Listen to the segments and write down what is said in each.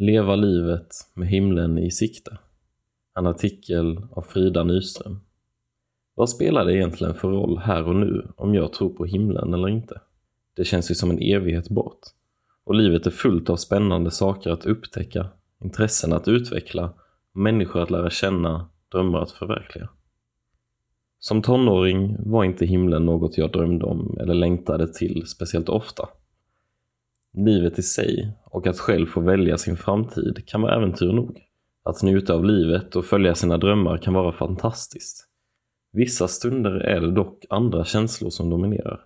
Leva livet med himlen i sikte. En artikel av Frida Nyström. Vad spelar det egentligen för roll här och nu om jag tror på himlen eller inte? Det känns ju som en evighet bort. Och livet är fullt av spännande saker att upptäcka, intressen att utveckla, människor att lära känna, drömmar att förverkliga. Som tonåring var inte himlen något jag drömde om eller längtade till speciellt ofta. Livet i sig och att själv få välja sin framtid kan vara äventyr nog. Att njuta av livet och följa sina drömmar kan vara fantastiskt. Vissa stunder är det dock andra känslor som dominerar.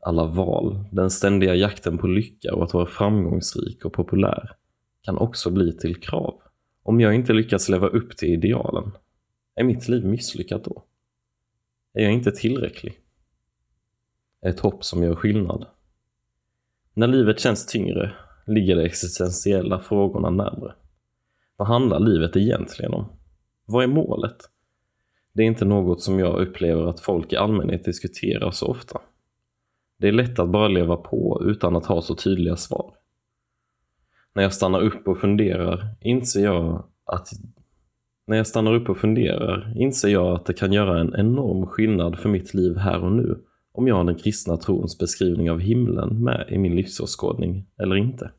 Alla val, den ständiga jakten på lycka och att vara framgångsrik och populär kan också bli till krav. Om jag inte lyckas leva upp till idealen, är mitt liv misslyckat då? Är jag inte tillräcklig? Ett hopp som gör skillnad. När livet känns tyngre ligger de existentiella frågorna närmre. Vad handlar livet egentligen om? Vad är målet? Det är inte något som jag upplever att folk i allmänhet diskuterar så ofta. Det är lätt att bara leva på utan att ha så tydliga svar. När jag stannar upp och funderar inser jag att när jag stannar upp och funderar inser jag att det kan göra en enorm skillnad för mitt liv här och nu om jag har den kristna trons beskrivning av himlen med i min livsåskådning eller inte.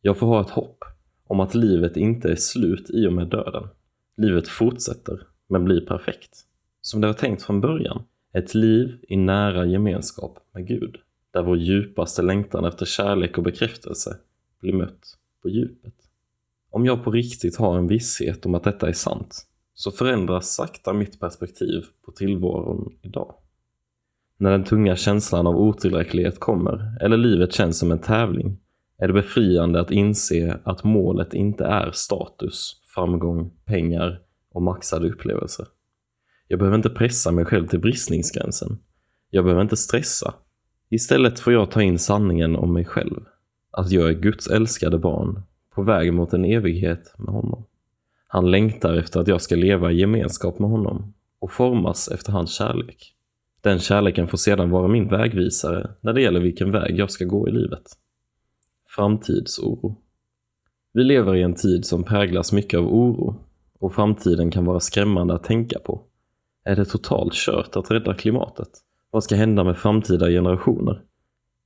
Jag får ha ett hopp om att livet inte är slut i och med döden. Livet fortsätter, men blir perfekt. Som det var tänkt från början. Ett liv i nära gemenskap med Gud. Där vår djupaste längtan efter kärlek och bekräftelse blir mött på djupet. Om jag på riktigt har en visshet om att detta är sant, så förändras sakta mitt perspektiv på tillvaron idag. När den tunga känslan av otillräcklighet kommer, eller livet känns som en tävling, är det befriande att inse att målet inte är status, framgång, pengar och maxade upplevelser. Jag behöver inte pressa mig själv till bristningsgränsen. Jag behöver inte stressa. Istället får jag ta in sanningen om mig själv. Att jag är Guds älskade barn, på väg mot en evighet med honom. Han längtar efter att jag ska leva i gemenskap med honom och formas efter hans kärlek. Den kärleken får sedan vara min vägvisare när det gäller vilken väg jag ska gå i livet. Framtidsoro. Vi lever i en tid som präglas mycket av oro och framtiden kan vara skrämmande att tänka på. Är det totalt kört att rädda klimatet? Vad ska hända med framtida generationer?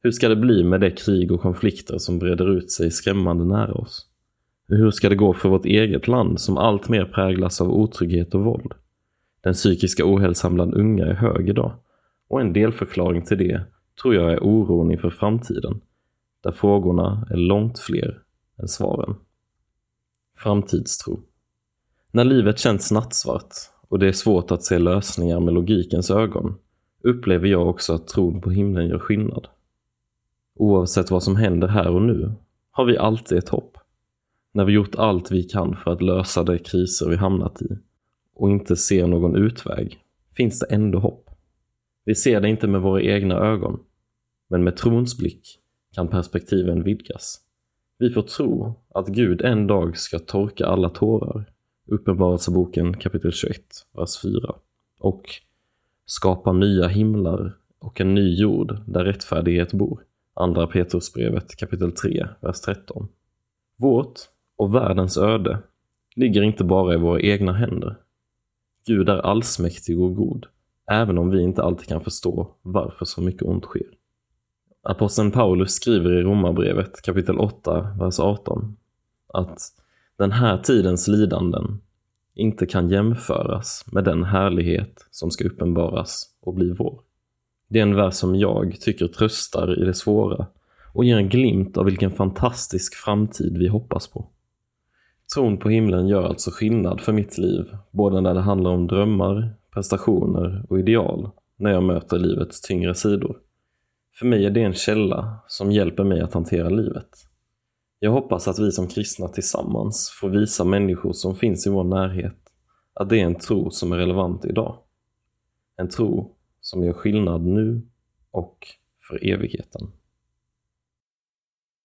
Hur ska det bli med det krig och konflikter som breder ut sig skrämmande nära oss? Hur ska det gå för vårt eget land som alltmer präglas av otrygghet och våld? Den psykiska ohälsan bland unga är hög idag och en delförklaring till det tror jag är oron inför framtiden, där frågorna är långt fler än svaren. Framtidstro. När livet känns nattsvart och det är svårt att se lösningar med logikens ögon upplever jag också att tron på himlen gör skillnad. Oavsett vad som händer här och nu har vi alltid ett hopp. När vi gjort allt vi kan för att lösa de kriser vi hamnat i och inte ser någon utväg finns det ändå hopp. Vi ser det inte med våra egna ögon, men med trons blick kan perspektiven vidgas. Vi får tro att Gud en dag ska torka alla tårar. Uppenbarelseboken kapitel 21, vers 4. Och skapa nya himlar och en ny jord där rättfärdighet bor. Andra Petrusbrevet kapitel 3, vers 13. Vårt och världens öde ligger inte bara i våra egna händer. Gud är allsmäktig och god, även om vi inte alltid kan förstå varför så mycket ont sker. Aposteln Paulus skriver i Romarbrevet kapitel 8, vers 18 att den här tidens lidanden inte kan jämföras med den härlighet som ska uppenbaras och bli vår. Det är en vers som jag tycker tröstar i det svåra och ger en glimt av vilken fantastisk framtid vi hoppas på. Tron på himlen gör alltså skillnad för mitt liv, både när det handlar om drömmar, prestationer och ideal, när jag möter livets tyngre sidor. För mig är det en källa som hjälper mig att hantera livet. Jag hoppas att vi som kristna tillsammans får visa människor som finns i vår närhet att det är en tro som är relevant idag. En tro som gör skillnad nu och för evigheten.